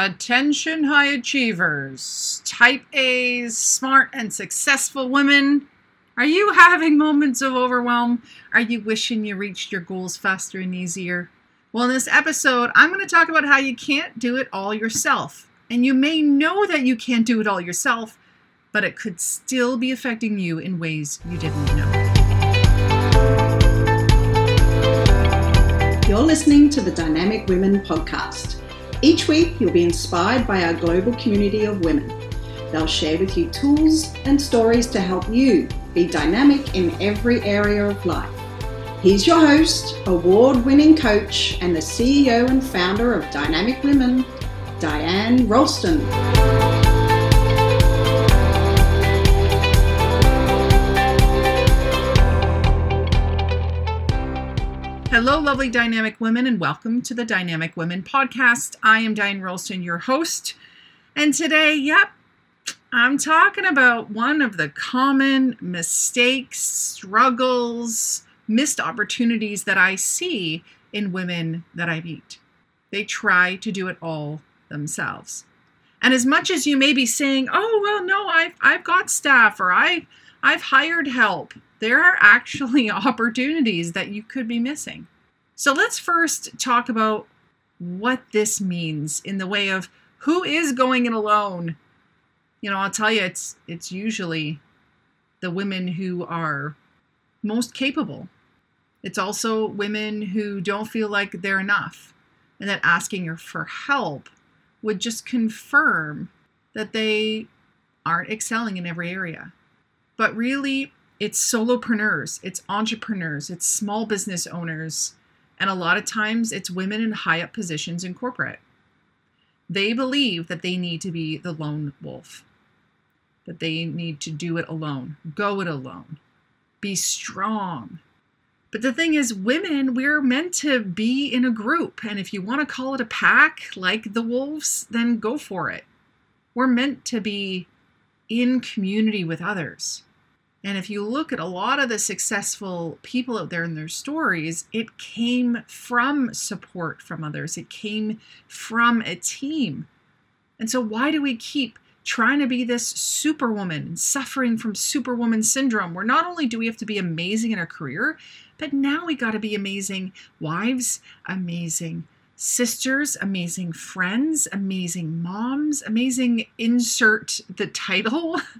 Attention high achievers, type A's, smart and successful women. Are you having moments of overwhelm? Are you wishing you reached your goals faster and easier? Well, in this episode, I'm going to talk about how you can't do it all yourself. And you may know that you can't do it all yourself, but it could still be affecting you in ways you didn't know. You're listening to the Dynamic Women podcast each week, you'll be inspired by our global community of women. They'll share with you tools and stories to help you be dynamic in every area of life. He's your host, award winning coach, and the CEO and founder of Dynamic Women, Diane Rolston. Hello, lovely dynamic women, and welcome to the Dynamic Women podcast. I am Diane Rolston, your host. And today, yep, I'm talking about one of the common mistakes, struggles, missed opportunities that I see in women that I meet. They try to do it all themselves. And as much as you may be saying, oh, well, no, I've, I've got staff or I, I've hired help, there are actually opportunities that you could be missing. So let's first talk about what this means in the way of who is going it alone. You know, I'll tell you, it's it's usually the women who are most capable. It's also women who don't feel like they're enough, and that asking for help would just confirm that they aren't excelling in every area. But really, it's solopreneurs, it's entrepreneurs, it's small business owners, and a lot of times it's women in high up positions in corporate. They believe that they need to be the lone wolf, that they need to do it alone, go it alone, be strong. But the thing is, women, we're meant to be in a group. And if you want to call it a pack like the wolves, then go for it. We're meant to be in community with others. And if you look at a lot of the successful people out there in their stories, it came from support from others, it came from a team. And so, why do we keep trying to be this superwoman and suffering from superwoman syndrome where not only do we have to be amazing in our career, but now we got to be amazing wives, amazing sisters, amazing friends, amazing moms, amazing insert the title.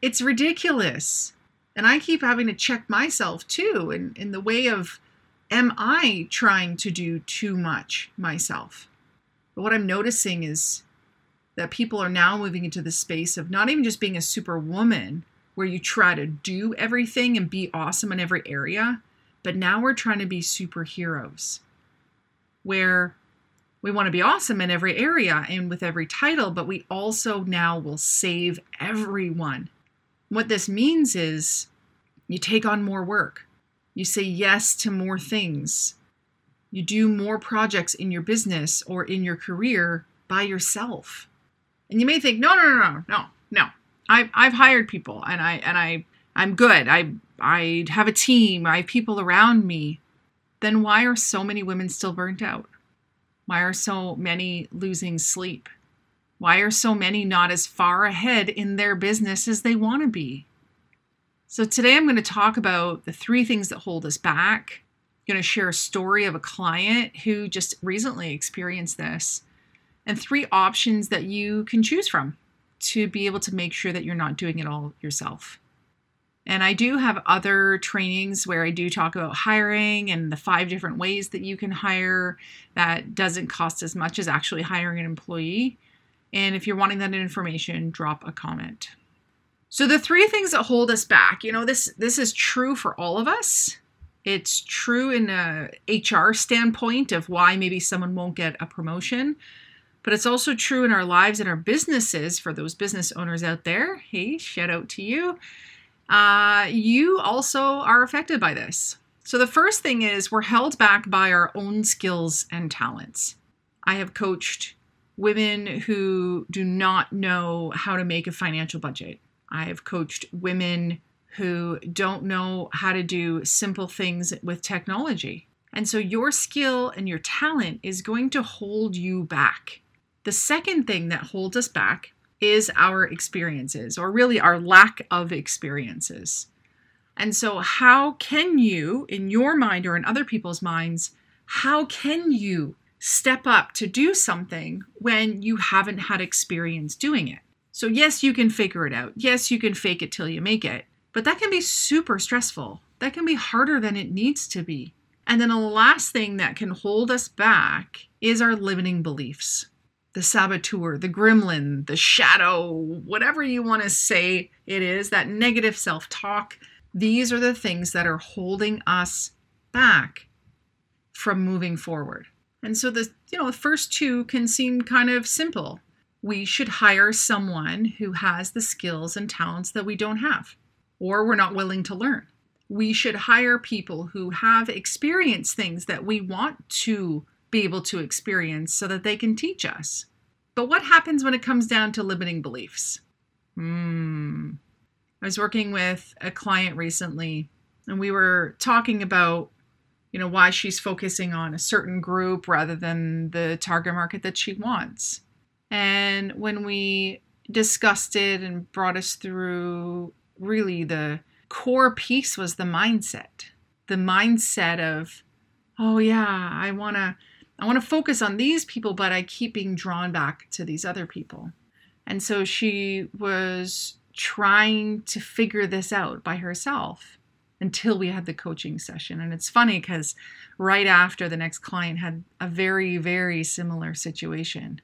it's ridiculous. And I keep having to check myself too in, in the way of am I trying to do too much myself? But what I'm noticing is that people are now moving into the space of not even just being a superwoman where you try to do everything and be awesome in every area, but now we're trying to be superheroes where we want to be awesome in every area and with every title, but we also now will save everyone what this means is you take on more work, you say yes to more things, you do more projects in your business or in your career by yourself. And you may think, no, no, no, no, no, no. I've, I've hired people and I and I I'm good. I I have a team. I have people around me. Then why are so many women still burnt out? Why are so many losing sleep? Why are so many not as far ahead in their business as they want to be? So, today I'm going to talk about the three things that hold us back. I'm going to share a story of a client who just recently experienced this, and three options that you can choose from to be able to make sure that you're not doing it all yourself. And I do have other trainings where I do talk about hiring and the five different ways that you can hire that doesn't cost as much as actually hiring an employee. And if you're wanting that information, drop a comment. So the three things that hold us back, you know, this this is true for all of us. It's true in a HR standpoint of why maybe someone won't get a promotion, but it's also true in our lives and our businesses for those business owners out there. Hey, shout out to you. Uh, you also are affected by this. So the first thing is we're held back by our own skills and talents. I have coached women who do not know how to make a financial budget. I have coached women who don't know how to do simple things with technology. And so your skill and your talent is going to hold you back. The second thing that holds us back is our experiences, or really our lack of experiences. And so, how can you, in your mind or in other people's minds, how can you step up to do something when you haven't had experience doing it? So, yes, you can figure it out. Yes, you can fake it till you make it. But that can be super stressful. That can be harder than it needs to be. And then the last thing that can hold us back is our limiting beliefs the saboteur, the gremlin, the shadow, whatever you want to say it is, that negative self talk. These are the things that are holding us back from moving forward. And so the you know the first two can seem kind of simple. We should hire someone who has the skills and talents that we don't have or we're not willing to learn. We should hire people who have experienced things that we want to be able to experience so that they can teach us. But what happens when it comes down to limiting beliefs? Hmm. I was working with a client recently and we were talking about you know why she's focusing on a certain group rather than the target market that she wants. And when we discussed it and brought us through really the core piece was the mindset. The mindset of, oh yeah, I want to I want to focus on these people, but I keep being drawn back to these other people. And so she was trying to figure this out by herself until we had the coaching session. And it's funny because right after the next client had a very, very similar situation.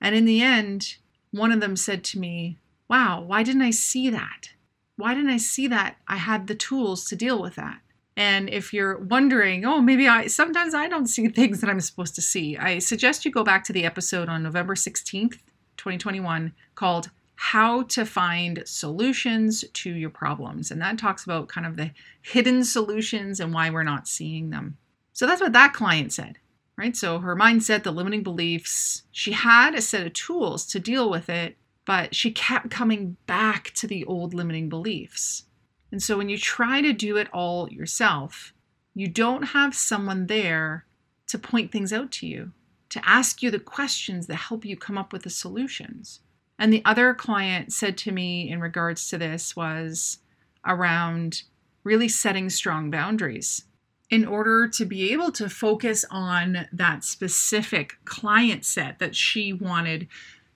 And in the end, one of them said to me, Wow, why didn't I see that? Why didn't I see that? I had the tools to deal with that. And if you're wondering, oh, maybe I sometimes I don't see things that I'm supposed to see, I suggest you go back to the episode on November 16th, 2021, called How to Find Solutions to Your Problems. And that talks about kind of the hidden solutions and why we're not seeing them. So that's what that client said, right? So her mindset, the limiting beliefs, she had a set of tools to deal with it, but she kept coming back to the old limiting beliefs. And so when you try to do it all yourself, you don't have someone there to point things out to you, to ask you the questions that help you come up with the solutions. And the other client said to me in regards to this was around really setting strong boundaries in order to be able to focus on that specific client set that she wanted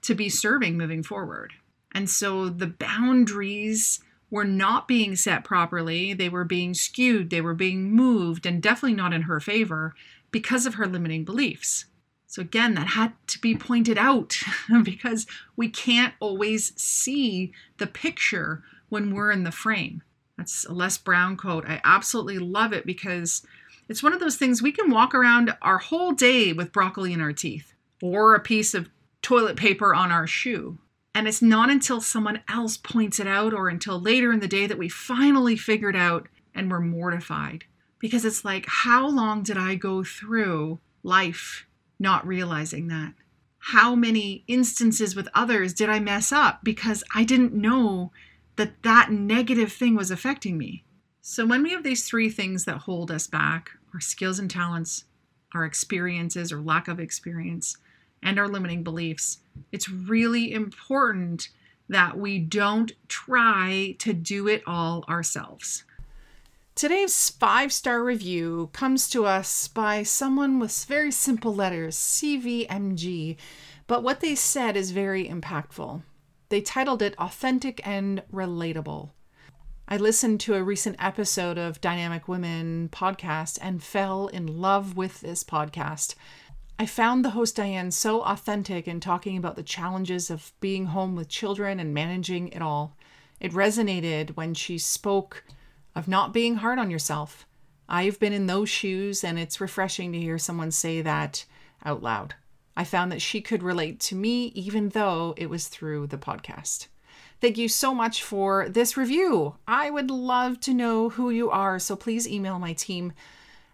to be serving moving forward. And so the boundaries were not being set properly. They were being skewed, they were being moved, and definitely not in her favor because of her limiting beliefs. So, again, that had to be pointed out because we can't always see the picture when we're in the frame. That's a Les Brown quote. I absolutely love it because it's one of those things we can walk around our whole day with broccoli in our teeth or a piece of toilet paper on our shoe. And it's not until someone else points it out or until later in the day that we finally figured out and we're mortified. Because it's like, how long did I go through life not realizing that? How many instances with others did I mess up because I didn't know that that negative thing was affecting me? So, when we have these three things that hold us back our skills and talents, our experiences or lack of experience, and our limiting beliefs. It's really important that we don't try to do it all ourselves. Today's five star review comes to us by someone with very simple letters, CVMG, but what they said is very impactful. They titled it Authentic and Relatable. I listened to a recent episode of Dynamic Women podcast and fell in love with this podcast. I found the host Diane so authentic in talking about the challenges of being home with children and managing it all. It resonated when she spoke of not being hard on yourself. I've been in those shoes, and it's refreshing to hear someone say that out loud. I found that she could relate to me, even though it was through the podcast. Thank you so much for this review. I would love to know who you are, so please email my team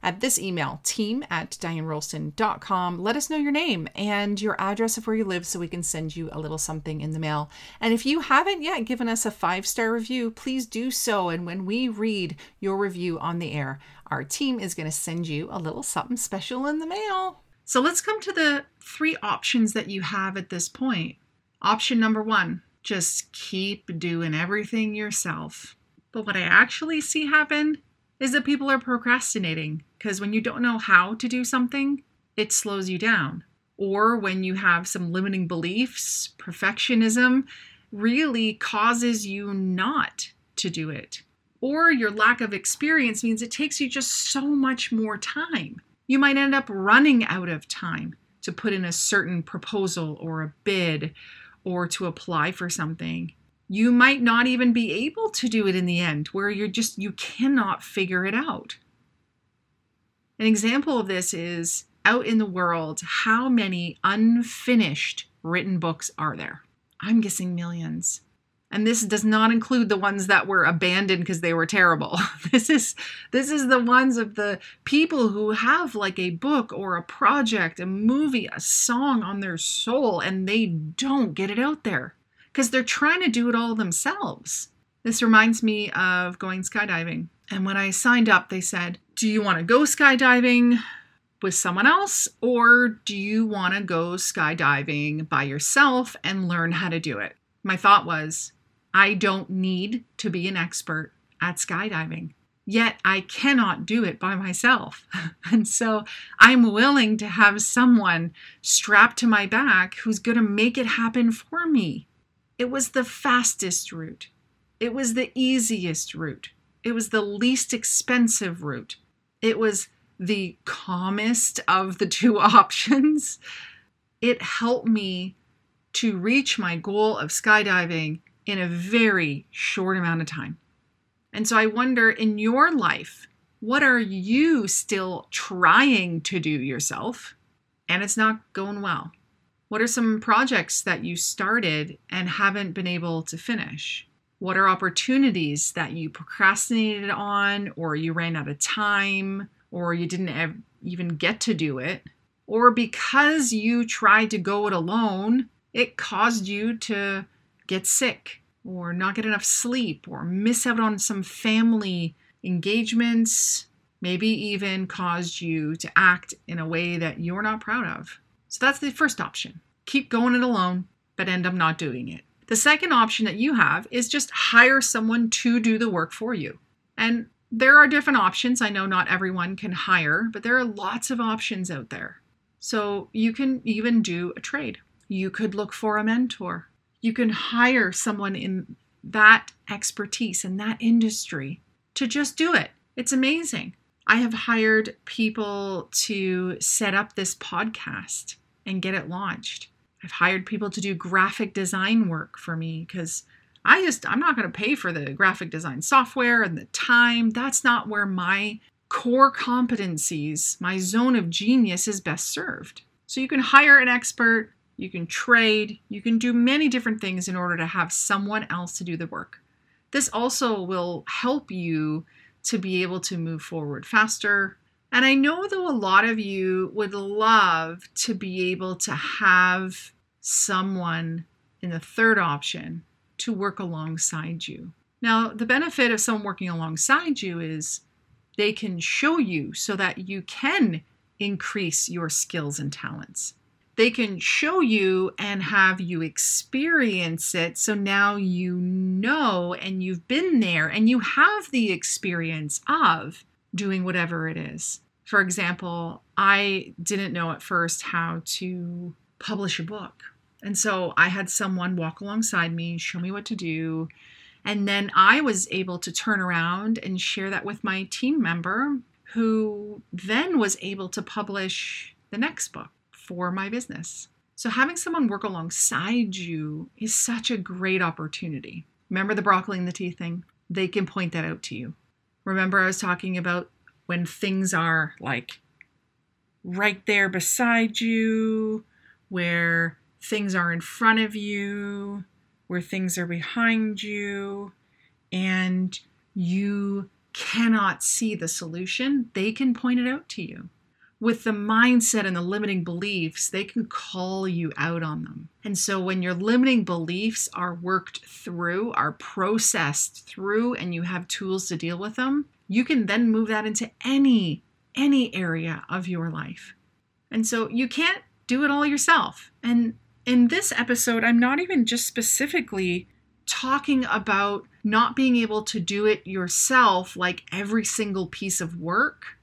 at this email, team at dianerolston.com. Let us know your name and your address of where you live so we can send you a little something in the mail. And if you haven't yet given us a five star review, please do so. And when we read your review on the air, our team is going to send you a little something special in the mail. So let's come to the three options that you have at this point. Option number one just keep doing everything yourself. But what I actually see happen is that people are procrastinating because when you don't know how to do something, it slows you down. Or when you have some limiting beliefs, perfectionism really causes you not to do it. Or your lack of experience means it takes you just so much more time. You might end up running out of time to put in a certain proposal or a bid or to apply for something. You might not even be able to do it in the end, where you're just, you cannot figure it out. An example of this is out in the world, how many unfinished written books are there? I'm guessing millions. And this does not include the ones that were abandoned because they were terrible. This is this is the ones of the people who have like a book or a project, a movie, a song on their soul and they don't get it out there because they're trying to do it all themselves. This reminds me of going skydiving. And when I signed up, they said, "Do you want to go skydiving with someone else or do you want to go skydiving by yourself and learn how to do it?" My thought was, I don't need to be an expert at skydiving. Yet I cannot do it by myself. and so I'm willing to have someone strapped to my back who's going to make it happen for me. It was the fastest route. It was the easiest route. It was the least expensive route. It was the calmest of the two options. It helped me to reach my goal of skydiving in a very short amount of time. And so I wonder in your life, what are you still trying to do yourself and it's not going well? What are some projects that you started and haven't been able to finish? What are opportunities that you procrastinated on, or you ran out of time, or you didn't even get to do it? Or because you tried to go it alone, it caused you to get sick or not get enough sleep or miss out on some family engagements, maybe even caused you to act in a way that you're not proud of. So that's the first option. Keep going it alone, but end up not doing it. The second option that you have is just hire someone to do the work for you. And there are different options. I know not everyone can hire, but there are lots of options out there. So you can even do a trade. You could look for a mentor you can hire someone in that expertise in that industry to just do it. It's amazing. I have hired people to set up this podcast and get it launched. I've hired people to do graphic design work for me because I just, I'm not going to pay for the graphic design software and the time. That's not where my core competencies, my zone of genius is best served. So you can hire an expert you can trade, you can do many different things in order to have someone else to do the work. This also will help you to be able to move forward faster. And I know though a lot of you would love to be able to have someone in the third option to work alongside you. Now, the benefit of someone working alongside you is they can show you so that you can increase your skills and talents they can show you and have you experience it. So now you know and you've been there and you have the experience of doing whatever it is. For example, I didn't know at first how to publish a book. And so I had someone walk alongside me, show me what to do. And then I was able to turn around and share that with my team member, who then was able to publish the next book for my business. So, having someone work alongside you is such a great opportunity. Remember the broccoli and the tea thing? They can point that out to you. Remember, I was talking about when things are like right there beside you, where things are in front of you, where things are behind you, and you cannot see the solution, they can point it out to you with the mindset and the limiting beliefs, they can call you out on them. And so when your limiting beliefs are worked through, are processed through, and you have tools to deal with them, you can then move that into any any area of your life. And so you can't do it all yourself. And in this episode, I'm not even just specifically talking about not being able to do it yourself, like every single piece of work.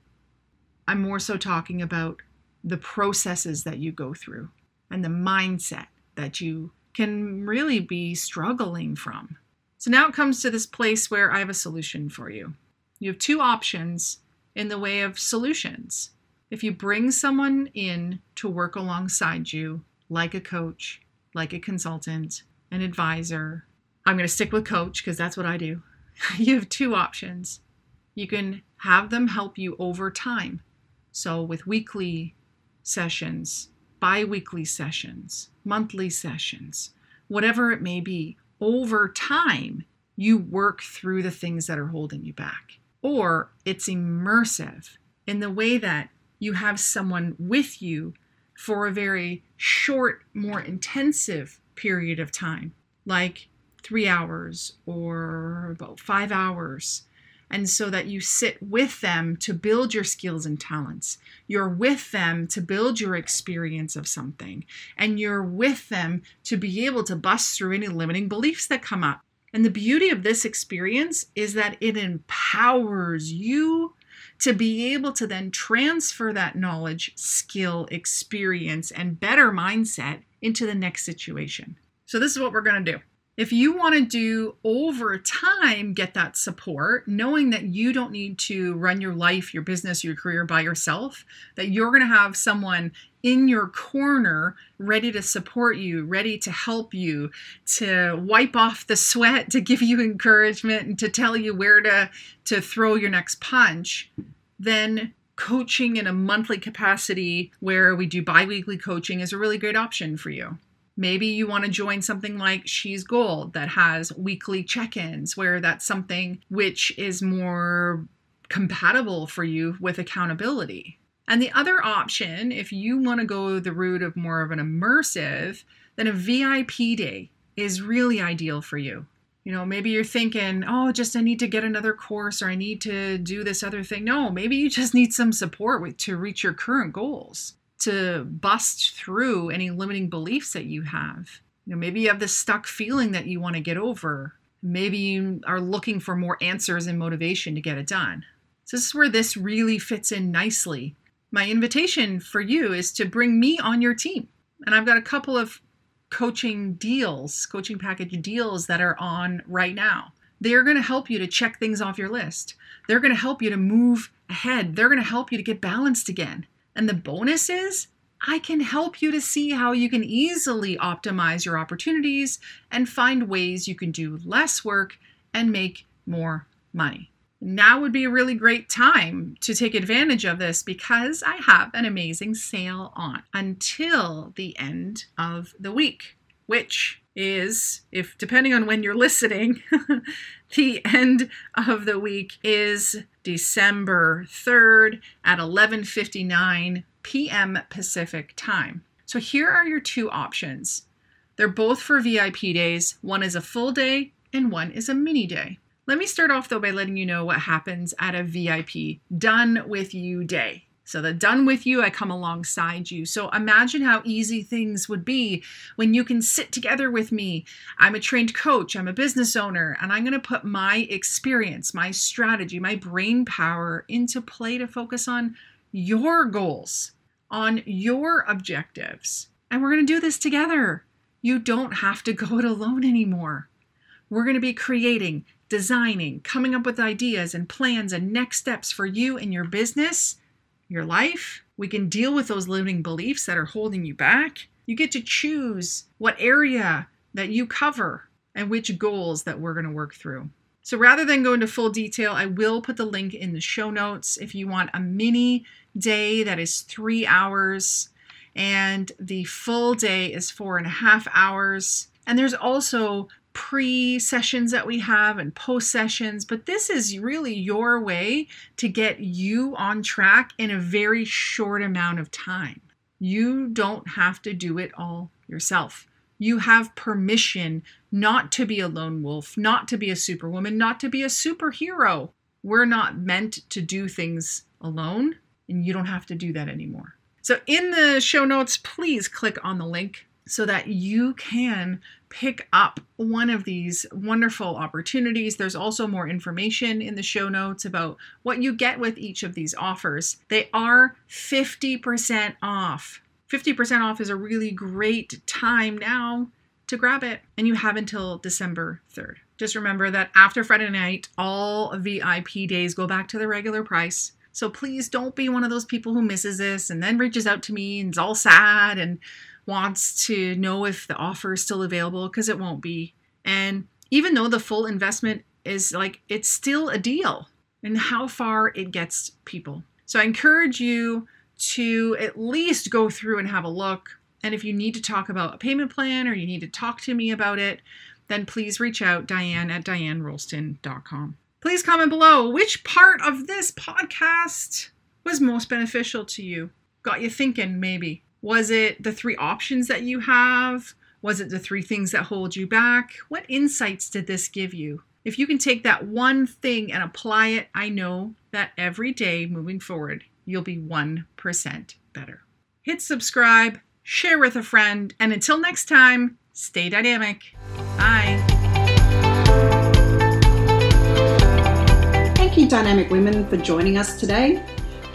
I'm more so talking about the processes that you go through and the mindset that you can really be struggling from. So now it comes to this place where I have a solution for you. You have two options in the way of solutions. If you bring someone in to work alongside you, like a coach, like a consultant, an advisor, I'm going to stick with coach because that's what I do. you have two options. You can have them help you over time. So, with weekly sessions, bi weekly sessions, monthly sessions, whatever it may be, over time, you work through the things that are holding you back. Or it's immersive in the way that you have someone with you for a very short, more intensive period of time, like three hours or about five hours. And so that you sit with them to build your skills and talents. You're with them to build your experience of something. And you're with them to be able to bust through any limiting beliefs that come up. And the beauty of this experience is that it empowers you to be able to then transfer that knowledge, skill, experience, and better mindset into the next situation. So, this is what we're going to do. If you want to do over time, get that support, knowing that you don't need to run your life, your business, your career by yourself, that you're going to have someone in your corner ready to support you, ready to help you, to wipe off the sweat, to give you encouragement, and to tell you where to, to throw your next punch, then coaching in a monthly capacity where we do bi weekly coaching is a really great option for you. Maybe you want to join something like She's Gold that has weekly check ins, where that's something which is more compatible for you with accountability. And the other option, if you want to go the route of more of an immersive, then a VIP day is really ideal for you. You know, maybe you're thinking, oh, just I need to get another course or I need to do this other thing. No, maybe you just need some support with, to reach your current goals to bust through any limiting beliefs that you have. You know, maybe you have this stuck feeling that you want to get over. Maybe you are looking for more answers and motivation to get it done. So, this is where this really fits in nicely. My invitation for you is to bring me on your team. And I've got a couple of coaching deals, coaching package deals that are on right now. They're going to help you to check things off your list. They're going to help you to move ahead. They're going to help you to get balanced again. And the bonus is I can help you to see how you can easily optimize your opportunities and find ways you can do less work and make more money. Now would be a really great time to take advantage of this because I have an amazing sale on until the end of the week, which is if depending on when you're listening, the end of the week is December 3rd at 11:59 p.m. Pacific time. So here are your two options. They're both for VIP days. One is a full day and one is a mini day. Let me start off though by letting you know what happens at a VIP done with you day. So the done with you, I come alongside you. So imagine how easy things would be when you can sit together with me. I'm a trained coach, I'm a business owner, and I'm going to put my experience, my strategy, my brain power into play to focus on your goals, on your objectives. And we're going to do this together. You don't have to go it alone anymore. We're going to be creating, designing, coming up with ideas and plans and next steps for you and your business your life. We can deal with those limiting beliefs that are holding you back. You get to choose what area that you cover and which goals that we're going to work through. So rather than go into full detail, I will put the link in the show notes if you want a mini day that is three hours and the full day is four and a half hours. And there's also pre sessions that we have and post sessions, but this is really your way to get you on track in a very short amount of time. You don't have to do it all yourself. You have permission not to be a lone wolf, not to be a superwoman, not to be a superhero. We're not meant to do things alone, and you don't have to do that anymore. So, in the show notes, please click on the link so that you can pick up one of these wonderful opportunities. There's also more information in the show notes about what you get with each of these offers. They are 50% off. 50% off is a really great time now to grab it, and you have until December 3rd. Just remember that after Friday night, all VIP days go back to the regular price. So please don't be one of those people who misses this and then reaches out to me and is all sad and wants to know if the offer is still available because it won't be. And even though the full investment is like, it's still a deal and how far it gets people. So I encourage you to at least go through and have a look. And if you need to talk about a payment plan or you need to talk to me about it, then please reach out, Diane at dianerolston.com. Please comment below which part of this podcast was most beneficial to you. Got you thinking, maybe. Was it the three options that you have? Was it the three things that hold you back? What insights did this give you? If you can take that one thing and apply it, I know that every day moving forward, you'll be 1% better. Hit subscribe, share with a friend, and until next time, stay dynamic. Bye. Thank you, Dynamic Women, for joining us today